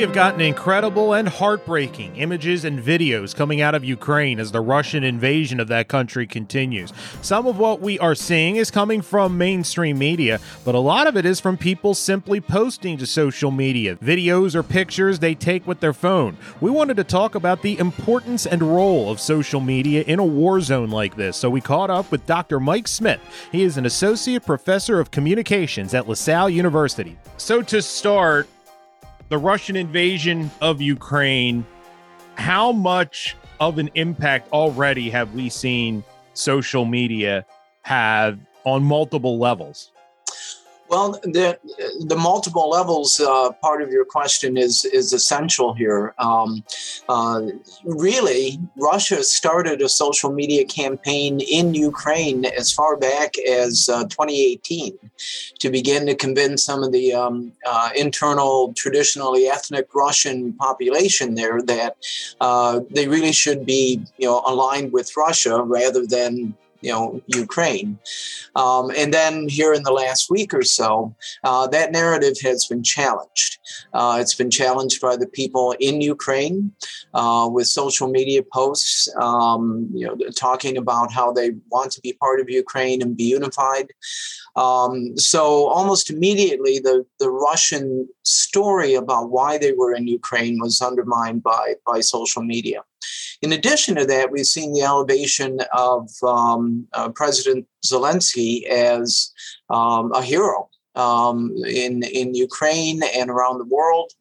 We have gotten incredible and heartbreaking images and videos coming out of Ukraine as the Russian invasion of that country continues. Some of what we are seeing is coming from mainstream media, but a lot of it is from people simply posting to social media videos or pictures they take with their phone. We wanted to talk about the importance and role of social media in a war zone like this, so we caught up with Dr. Mike Smith. He is an associate professor of communications at La Salle University. So, to start, the Russian invasion of Ukraine, how much of an impact already have we seen social media have on multiple levels? Well, the the multiple levels uh, part of your question is is essential here. Um, uh, really, Russia started a social media campaign in Ukraine as far back as uh, 2018 to begin to convince some of the um, uh, internal, traditionally ethnic Russian population there that uh, they really should be, you know, aligned with Russia rather than you know Ukraine. Um, and then here in the last week or so, uh, that narrative has been challenged. Uh, it's been challenged by the people in Ukraine uh, with social media posts, um, you know, talking about how they want to be part of Ukraine and be unified. Um, so almost immediately, the, the Russian story about why they were in Ukraine was undermined by, by social media. In addition to that, we've seen the elevation of um, uh, President Zelensky as um, a hero um, in in Ukraine and around the world.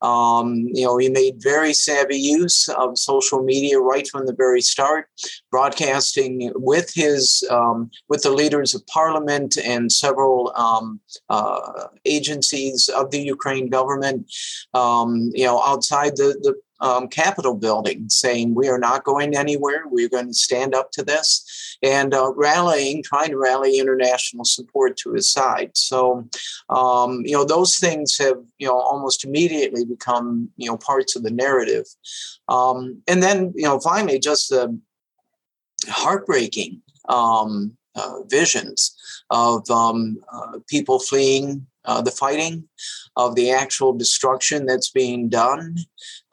Um, you know, he made very savvy use of social media right from the very start, broadcasting with his um, with the leaders of parliament and several um, uh, agencies of the Ukraine government. You know, outside the the um, Capitol building saying we are not going anywhere. We're going to stand up to this and uh, rallying, trying to rally international support to his side. So, um, you know, those things have, you know, almost immediately become, you know, parts of the narrative. Um, and then, you know, finally, just the heartbreaking um, uh, visions of um, uh, people fleeing uh, the fighting, of the actual destruction that's being done,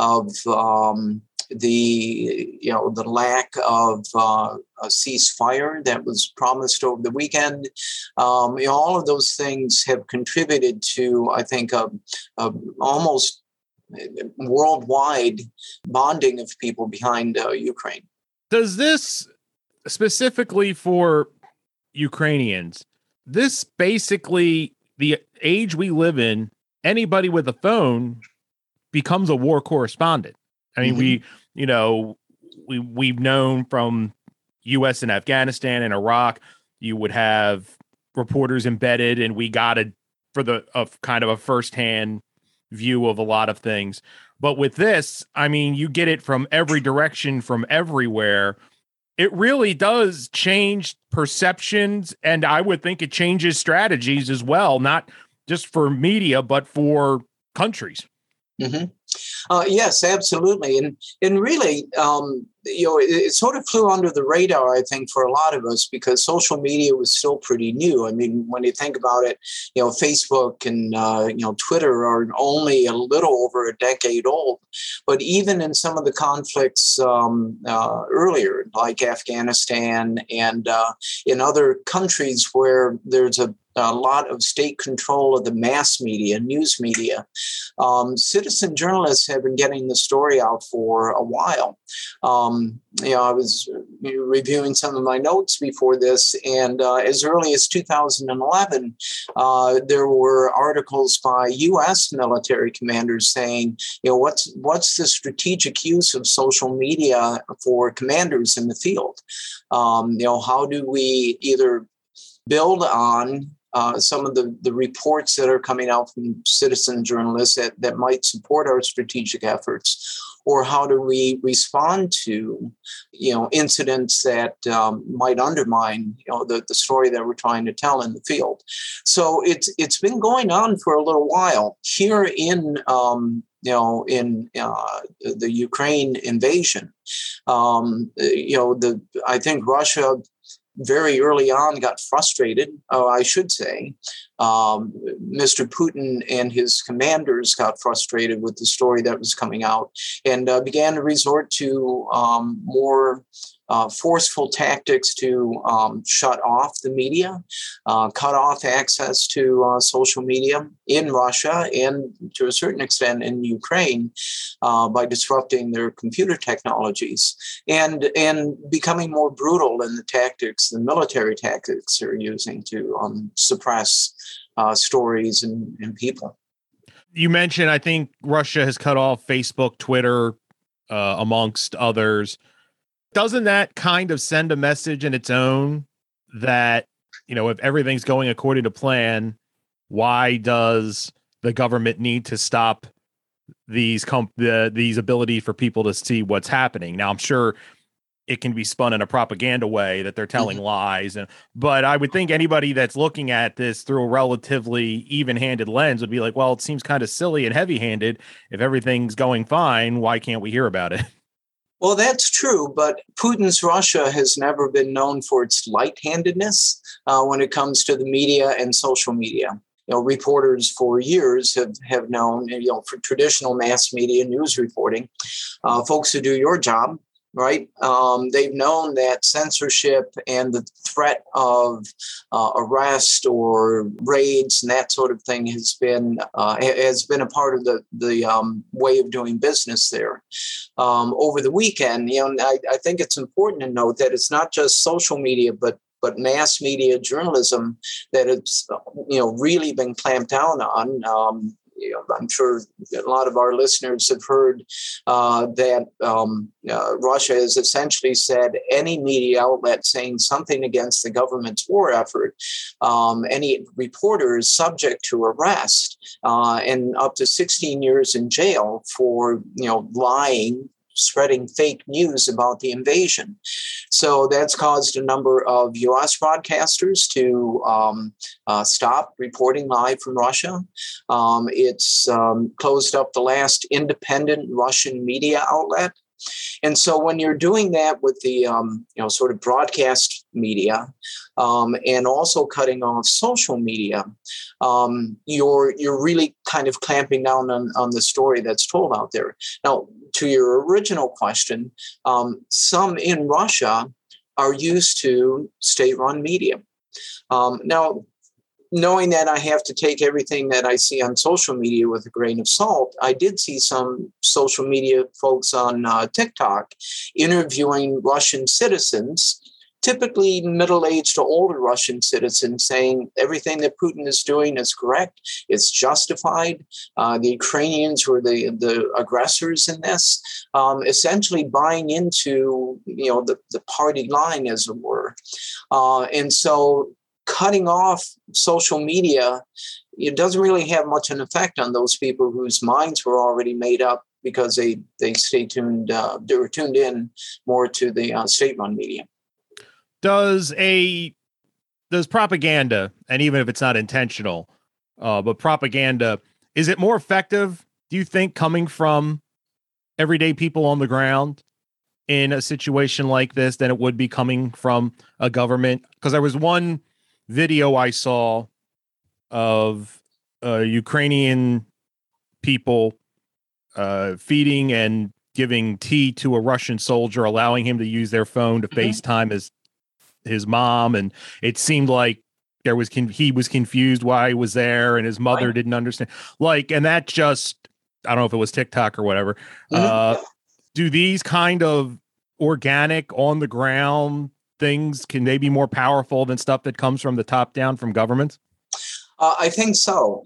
of um, the you know the lack of uh, a ceasefire that was promised over the weekend. Um, you know, all of those things have contributed to, I think, a, a almost worldwide bonding of people behind uh, Ukraine. Does this specifically for Ukrainians? This basically the age we live in, anybody with a phone becomes a war correspondent. I mean, mm-hmm. we, you know, we we've known from US and Afghanistan and Iraq, you would have reporters embedded and we got it for the of kind of a firsthand view of a lot of things. But with this, I mean, you get it from every direction from everywhere it really does change perceptions and i would think it changes strategies as well not just for media but for countries mm-hmm. uh, yes absolutely and and really um, you know, it, it, sort of flew under the radar, I think, for a lot of us because social media was still pretty new. I mean, when you think about it, you know, Facebook and uh, you know Twitter are only a little over a decade old. But even in some of the conflicts um, uh, earlier, like Afghanistan and uh, in other countries where there's a a lot of state control of the mass media, news media. Um, citizen journalists have been getting the story out for a while. Um, you know, I was reviewing some of my notes before this, and uh, as early as 2011, uh, there were articles by U.S. military commanders saying, you know, what's what's the strategic use of social media for commanders in the field? Um, you know, how do we either build on uh, some of the, the reports that are coming out from citizen journalists that, that might support our strategic efforts or how do we respond to, you know, incidents that um, might undermine, you know, the, the story that we're trying to tell in the field. So it's it's been going on for a little while here in. Um, you know, in uh, the Ukraine invasion, um, you know, the I think Russia very early on got frustrated, uh, I should say. Um, Mr. Putin and his commanders got frustrated with the story that was coming out and uh, began to resort to um, more uh, forceful tactics to um, shut off the media, uh, cut off access to uh, social media in Russia and to a certain extent in Ukraine uh, by disrupting their computer technologies and, and becoming more brutal in the tactics, the military tactics they're using to um, suppress uh, stories and, and people. You mentioned, I think Russia has cut off Facebook, Twitter, uh, amongst others doesn't that kind of send a message in its own that you know if everything's going according to plan why does the government need to stop these comp the, these ability for people to see what's happening? Now i'm sure it can be spun in a propaganda way that they're telling mm-hmm. lies and but i would think anybody that's looking at this through a relatively even-handed lens would be like well it seems kind of silly and heavy-handed. If everything's going fine why can't we hear about it Well, that's true, but Putin's Russia has never been known for its light handedness uh, when it comes to the media and social media. You know, reporters for years have, have known, you know, for traditional mass media news reporting, uh, folks who do your job right? Um, they've known that censorship and the threat of uh, arrest or raids and that sort of thing has been uh, has been a part of the the um, way of doing business there. Um, over the weekend, you know, I, I think it's important to note that it's not just social media, but but mass media journalism that it's you know really been clamped down on. Um, I'm sure a lot of our listeners have heard uh, that um, uh, Russia has essentially said any media outlet saying something against the government's war effort, um, any reporter is subject to arrest uh, and up to 16 years in jail for you know lying spreading fake news about the invasion. So that's caused a number of US broadcasters to um, uh, stop reporting live from Russia. Um, it's um, closed up the last independent Russian media outlet. And so when you're doing that with the um, you know sort of broadcast media um, and also cutting off social media, um, you're you're really kind of clamping down on, on the story that's told out there. Now, to your original question, um, some in Russia are used to state run media. Um, now, knowing that I have to take everything that I see on social media with a grain of salt, I did see some social media folks on uh, TikTok interviewing Russian citizens typically middle aged to older Russian citizens saying everything that Putin is doing is correct, it's justified. Uh, the Ukrainians were the, the aggressors in this, um, essentially buying into you know the, the party line, as it were. Uh, and so cutting off social media it doesn't really have much of an effect on those people whose minds were already made up because they they stay tuned uh, they were tuned in more to the uh, state-run media does a does propaganda and even if it's not intentional uh but propaganda is it more effective do you think coming from everyday people on the ground in a situation like this than it would be coming from a government because there was one video i saw of uh ukrainian people uh feeding and giving tea to a russian soldier allowing him to use their phone to mm-hmm. facetime his his mom, and it seemed like there was con- he was confused why he was there, and his mother right. didn't understand. Like, and that just I don't know if it was TikTok or whatever. Mm-hmm. Uh, do these kind of organic on the ground things can they be more powerful than stuff that comes from the top down from governments? Uh, I think so.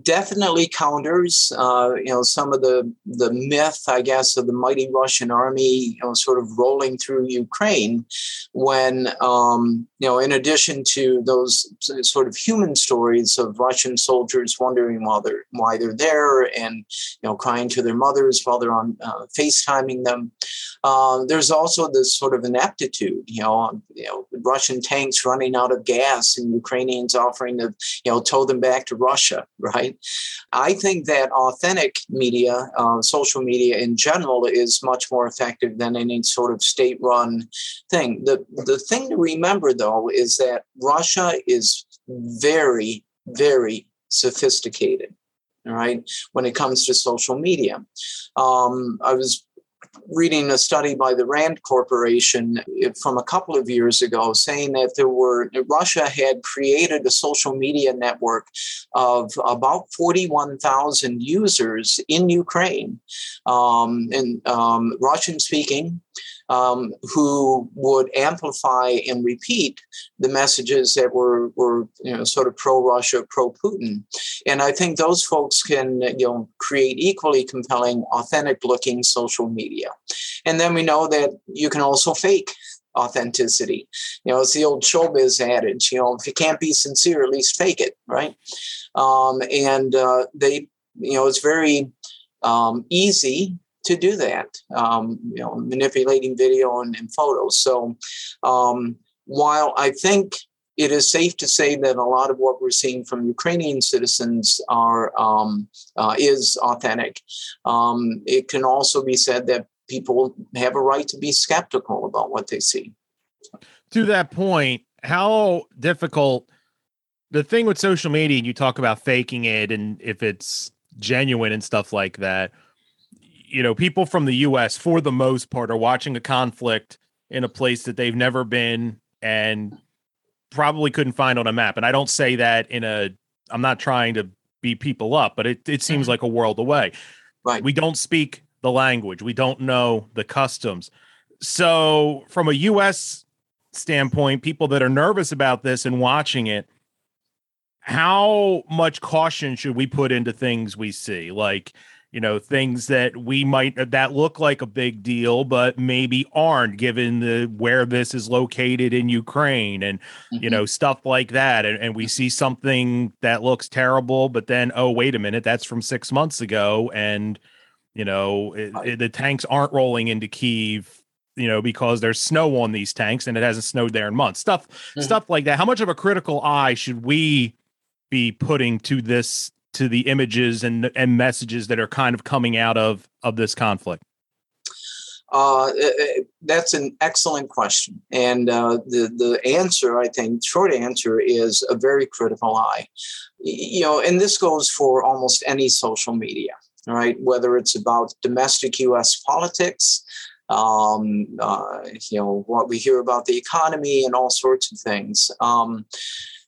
Definitely counters, uh, you know, some of the the myth, I guess, of the mighty Russian army, you know, sort of rolling through Ukraine. When, um, you know, in addition to those sort of human stories of Russian soldiers wondering why they're why they're there and you know crying to their mothers while they're on uh, FaceTiming them, uh, there's also this sort of ineptitude. You know, you know, Russian tanks running out of gas and Ukrainians offering to you know tow them back to Russia, right? Right? I think that authentic media, uh, social media in general, is much more effective than any sort of state run thing. The, the thing to remember, though, is that Russia is very, very sophisticated all right when it comes to social media um, i was reading a study by the Rand Corporation from a couple of years ago saying that there were Russia had created a social media network of about 41,000 users in Ukraine, um, and um, Russian speaking um, who would amplify and repeat the messages that were, were you know, sort of pro Russia, pro Putin. And I think those folks can you know, create equally compelling, authentic looking social media. And then we know that you can also fake authenticity. You know, it's the old showbiz adage, you know, if you can't be sincere, at least fake it, right? Um, and uh, they, you know, it's very um, easy to do that, um, you know, manipulating video and, and photos. So um, while I think it is safe to say that a lot of what we're seeing from Ukrainian citizens are um, uh, is authentic. Um, it can also be said that people have a right to be skeptical about what they see. To that point, how difficult the thing with social media, you talk about faking it and if it's genuine and stuff like that you know, people from the US for the most part are watching a conflict in a place that they've never been and probably couldn't find on a map. And I don't say that in a I'm not trying to beat people up, but it, it seems mm-hmm. like a world away. Right. We don't speak the language. We don't know the customs. So from a US standpoint, people that are nervous about this and watching it, how much caution should we put into things we see? Like you know things that we might that look like a big deal but maybe aren't given the where this is located in ukraine and mm-hmm. you know stuff like that. And, and we see something that looks terrible but then oh wait a minute that's from six months ago. And you know it, it, the tanks aren't rolling into kiev you know because there's snow on these tanks and it hasn't snowed there in months. Stuff mm-hmm. stuff like that. How much of a critical eye should we be putting to this to the images and and messages that are kind of coming out of of this conflict? Uh, eh, eh, that's an excellent question, and uh, the the answer, I think, short answer is a very critical eye. You know, and this goes for almost any social media, right? Whether it's about domestic U.S. politics, um, uh, you know, what we hear about the economy and all sorts of things. Um,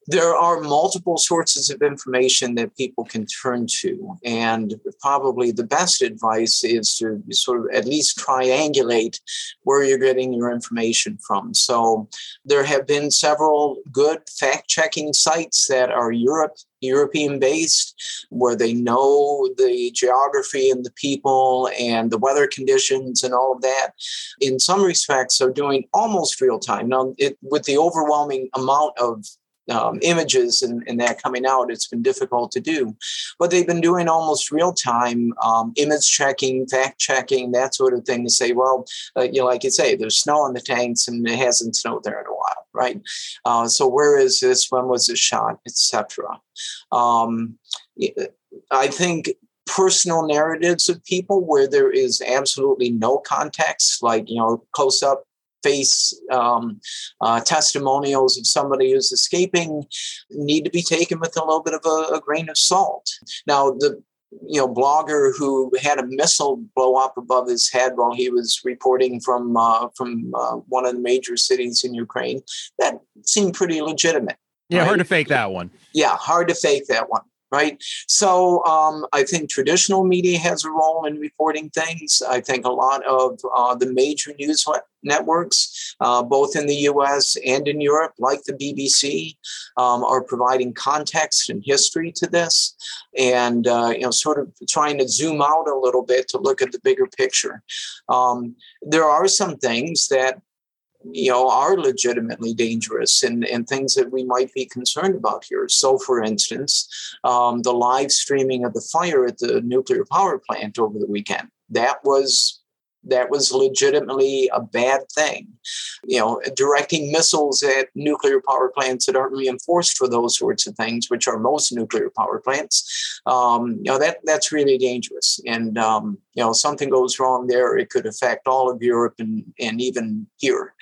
there are multiple sources of information that people can turn to. And probably the best advice is to sort of at least triangulate where you're getting your information from. So there have been several good fact checking sites that are Europe. European based, where they know the geography and the people and the weather conditions and all of that. In some respects, are doing almost real time. Now, it, with the overwhelming amount of um, images and, and, that coming out, it's been difficult to do. But they've been doing almost real time um, image checking, fact checking, that sort of thing to say, well, uh, you know, like you say, there's snow on the tanks and it hasn't snowed there in a while, right? Uh, so where is this? When was it shot, etc. Um, I think personal narratives of people where there is absolutely no context, like you know, close up face um, uh, testimonials of somebody who's escaping need to be taken with a little bit of a, a grain of salt. Now, the you know blogger who had a missile blow up above his head while he was reporting from uh, from uh, one of the major cities in Ukraine that seemed pretty legitimate. Yeah, right? hard to fake that one. Yeah, hard to fake that one right? So um, I think traditional media has a role in reporting things. I think a lot of uh, the major news networks, uh, both in the US and in Europe, like the BBC, um, are providing context and history to this and, uh, you know, sort of trying to zoom out a little bit to look at the bigger picture. Um, there are some things that you know are legitimately dangerous and, and things that we might be concerned about here so for instance um, the live streaming of the fire at the nuclear power plant over the weekend that was that was legitimately a bad thing. You know, directing missiles at nuclear power plants that aren't reinforced for those sorts of things, which are most nuclear power plants, um, you know, that that's really dangerous. And um, you know, something goes wrong there, it could affect all of Europe and and even here.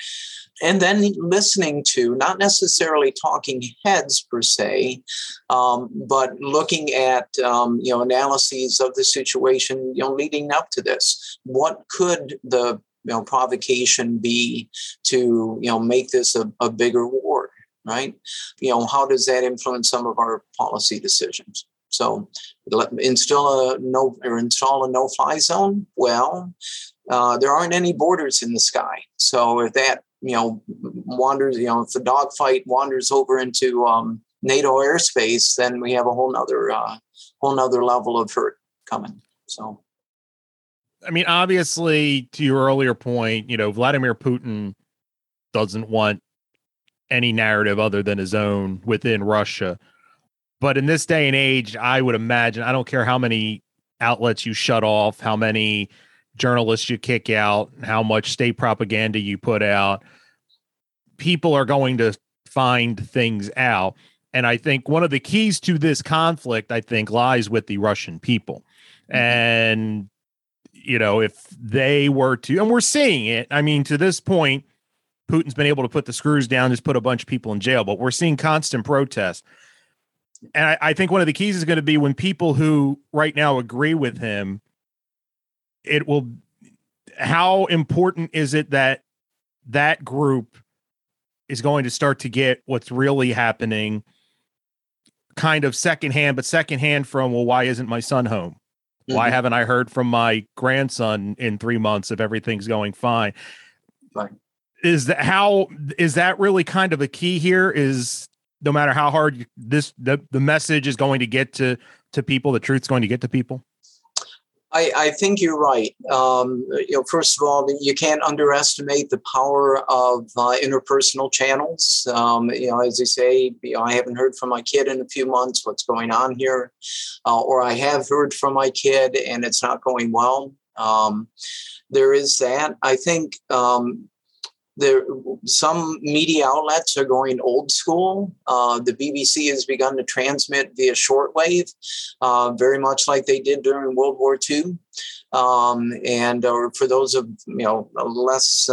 And then listening to not necessarily talking heads per se um, but looking at um, you know analyses of the situation you know leading up to this. What could the you know provocation be to you know make this a, a bigger war right? You know how does that influence some of our policy decisions so instill a no or install a no fly zone? Well uh, there aren't any borders in the sky. So if that you know wanders you know if the dogfight wanders over into um, nato airspace then we have a whole nother uh, whole nother level of hurt coming so. I mean obviously to your earlier point you know vladimir putin doesn't want any narrative other than his own within russia but in this day and age i would imagine i don't care how many outlets you shut off how many journalists you kick out, how much state propaganda you put out, people are going to find things out. And I think one of the keys to this conflict, I think, lies with the Russian people. Mm-hmm. And, you know, if they were to, and we're seeing it, I mean, to this point, Putin's been able to put the screws down, just put a bunch of people in jail, but we're seeing constant protests. And I, I think one of the keys is going to be when people who right now agree with him it will how important is it that that group is going to start to get what's really happening kind of secondhand but secondhand from well why isn't my son home? Mm-hmm. why haven't i heard from my grandson in three months if everything's going fine? Right. Is that how is that really kind of a key here is no matter how hard this the, the message is going to get to to people the truth's going to get to people I, I think you're right. Um, you know, first of all, you can't underestimate the power of uh, interpersonal channels. Um, you know, as they say, you know, I haven't heard from my kid in a few months. What's going on here? Uh, or I have heard from my kid and it's not going well. Um, there is that. I think um, there some media outlets are going old school. Uh, the BBC has begun to transmit via shortwave, uh, very much like they did during World War II. Um, and or for those of you know less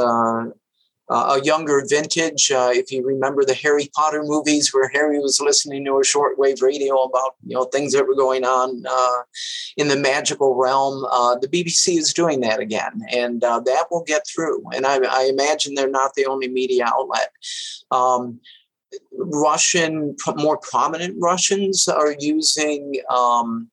uh, a younger vintage. Uh, if you remember the Harry Potter movies, where Harry was listening to a shortwave radio about you know things that were going on uh, in the magical realm, uh, the BBC is doing that again, and uh, that will get through. And I, I, imagine they're not the only media outlet. Um, Russian, more prominent Russians are using. Um,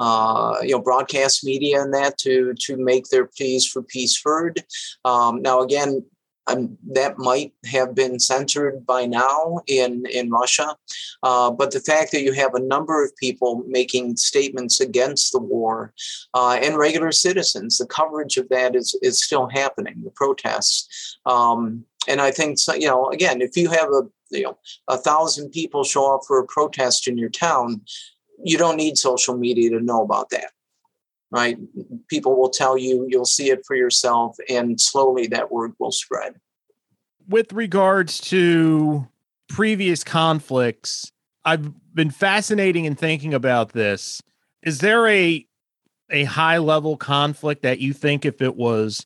uh, you know, broadcast media and that to to make their pleas for peace heard. Um, now, again, um, that might have been censored by now in, in Russia. Uh, but the fact that you have a number of people making statements against the war uh, and regular citizens, the coverage of that is, is still happening, the protests. Um, and I think, you know, again, if you have a, you know, a thousand people show up for a protest in your town, you don't need social media to know about that right? People will tell you, you'll see it for yourself, and slowly that word will spread. With regards to previous conflicts, I've been fascinating in thinking about this. Is there a a high level conflict that you think if it was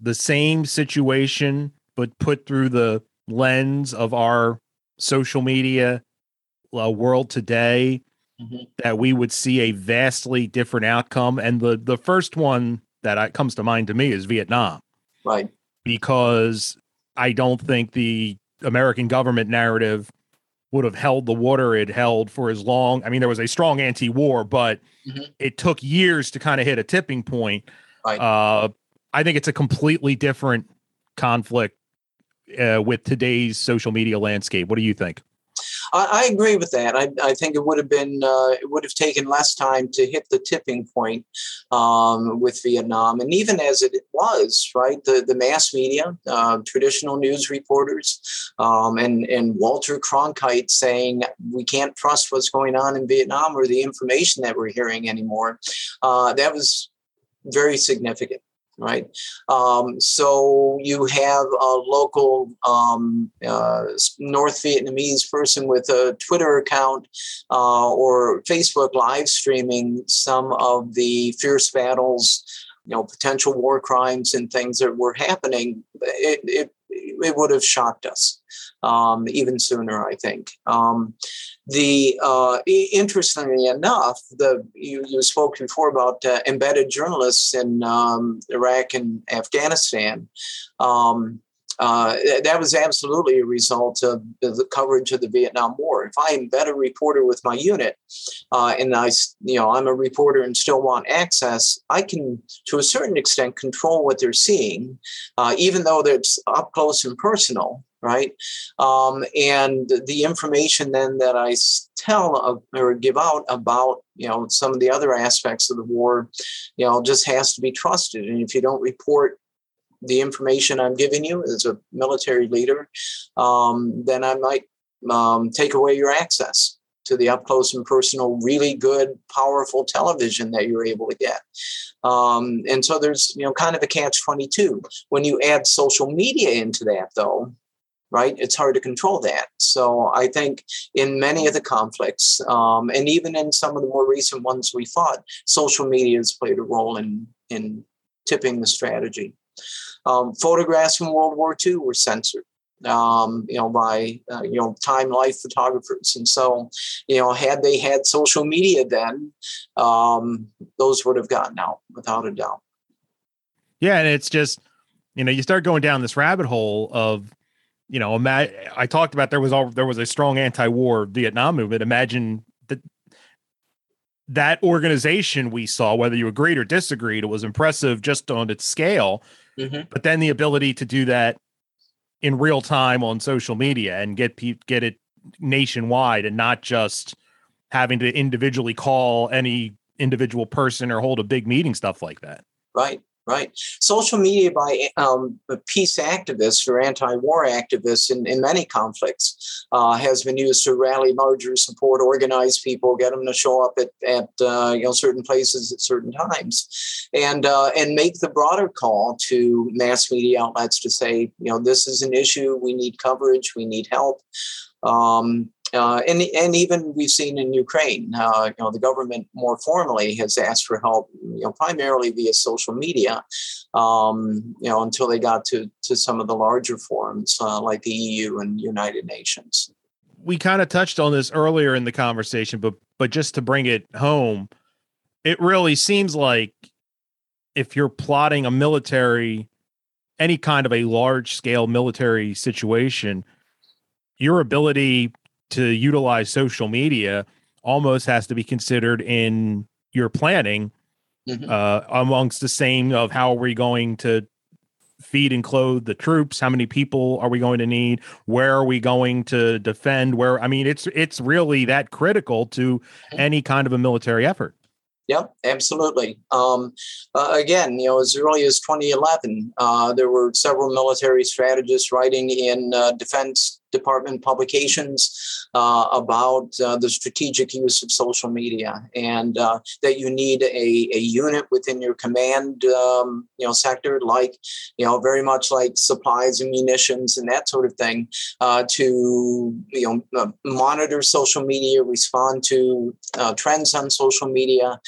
the same situation but put through the lens of our social media uh, world today mm-hmm. that we would see a vastly different outcome. And the the first one that I, comes to mind to me is Vietnam, right? Because I don't think the American government narrative would have held the water it held for as long. I mean, there was a strong anti-war, but mm-hmm. it took years to kind of hit a tipping point. Right. Uh, I think it's a completely different conflict uh, with today's social media landscape. What do you think? I, I agree with that. I, I, think it would have been uh, it would have taken less time to hit the tipping point um, with Vietnam, and even as it was, right, the the mass media, uh, traditional news reporters, um, and and Walter Cronkite saying we can't trust what's going on in Vietnam or the information that we're hearing anymore. Uh, that was very significant right? Um, so you have a local um, uh, North Vietnamese person with a Twitter account uh, or Facebook live streaming some of the fierce battles, you know, potential war crimes and things that were happening. It, it, it would have shocked us um, even sooner, I think. Um, the uh, interestingly enough, the you, you spoke before about uh, embedded journalists in um, Iraq and Afghanistan. Um, uh, that was absolutely a result of the coverage of the Vietnam War. If I am a reporter with my unit, uh, and I, you know, I'm a reporter and still want access, I can, to a certain extent, control what they're seeing, uh, even though it's up close and personal right? Um, and the information then that I tell or give out about, you know, some of the other aspects of the war, you know, just has to be trusted. And if you don't report the information I'm giving you as a military leader, um, then I might um, take away your access to the up close and personal, really good, powerful television that you're able to get. Um, and so there's, you know, kind of a catch 22. When you add social media into that, though, right? It's hard to control that. So I think in many of the conflicts, um, and even in some of the more recent ones we fought, social media has played a role in in tipping the strategy. Um, photographs from World War II were censored. Um, you know, by uh, you know Time Life photographers, and so you know, had they had social media then, um, those would have gotten out without a doubt. Yeah, and it's just you know you start going down this rabbit hole of you know, ima- I talked about there was all there was a strong anti-war Vietnam movement. Imagine that that organization we saw, whether you agreed or disagreed, it was impressive just on its scale. Mm-hmm. But then the ability to do that in real time on social media and get pe- get it nationwide and not just having to individually call any individual person or hold a big meeting, stuff like that. Right right? Social media by um, peace activists or anti-war activists in, in many conflicts uh, has been used to rally larger support, organize people, get them to show up at, at uh, you know certain places at certain times, and uh, and make the broader call to mass media outlets to say, you know, this is an issue. We need coverage. We need help. Um, uh, and, and even we've seen in Ukraine, uh, you know, the government more formally has asked for help, you know, primarily via social media, um, you know, until they got to, to some of the larger forums uh, like the EU and United Nations. We kind of touched on this earlier in the conversation, but but just to bring it home, it really seems like if you're plotting a military, any kind of a large scale military situation, your ability to utilize social media almost has to be considered in your planning mm-hmm. uh, amongst the same of how are we going to feed and clothe the troops how many people are we going to need where are we going to defend where i mean it's it's really that critical to mm-hmm. any kind of a military effort Yep, absolutely. Um, uh, again, you know, as early as 2011, uh, there were several military strategists writing in uh, defense department publications uh, about uh, the strategic use of social media and uh, that you need a, a unit within your command um, you know sector like you know very much like supplies and munitions and that sort of thing uh, to you know uh, monitor social media respond to uh, trends on social media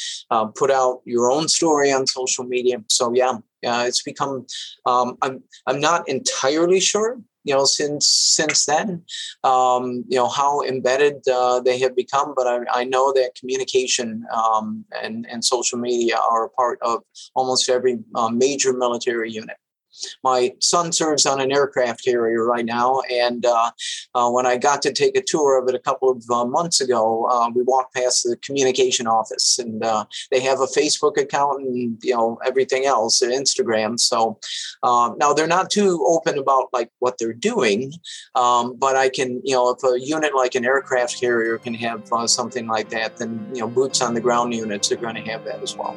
put out your own story on social media. So yeah uh, it's become um, I'm I'm not entirely sure you know since since then. Um, you know how embedded uh, they have become but I, I know that communication um, and and social media are a part of almost every uh, major military unit my son serves on an aircraft carrier right now, and uh, uh, when I got to take a tour of it a couple of uh, months ago, uh, we walked past the communication office, and uh, they have a Facebook account and you know everything else, Instagram. So um, now they're not too open about like what they're doing, um, but I can you know if a unit like an aircraft carrier can have uh, something like that, then you know boots on the ground units are going to have that as well.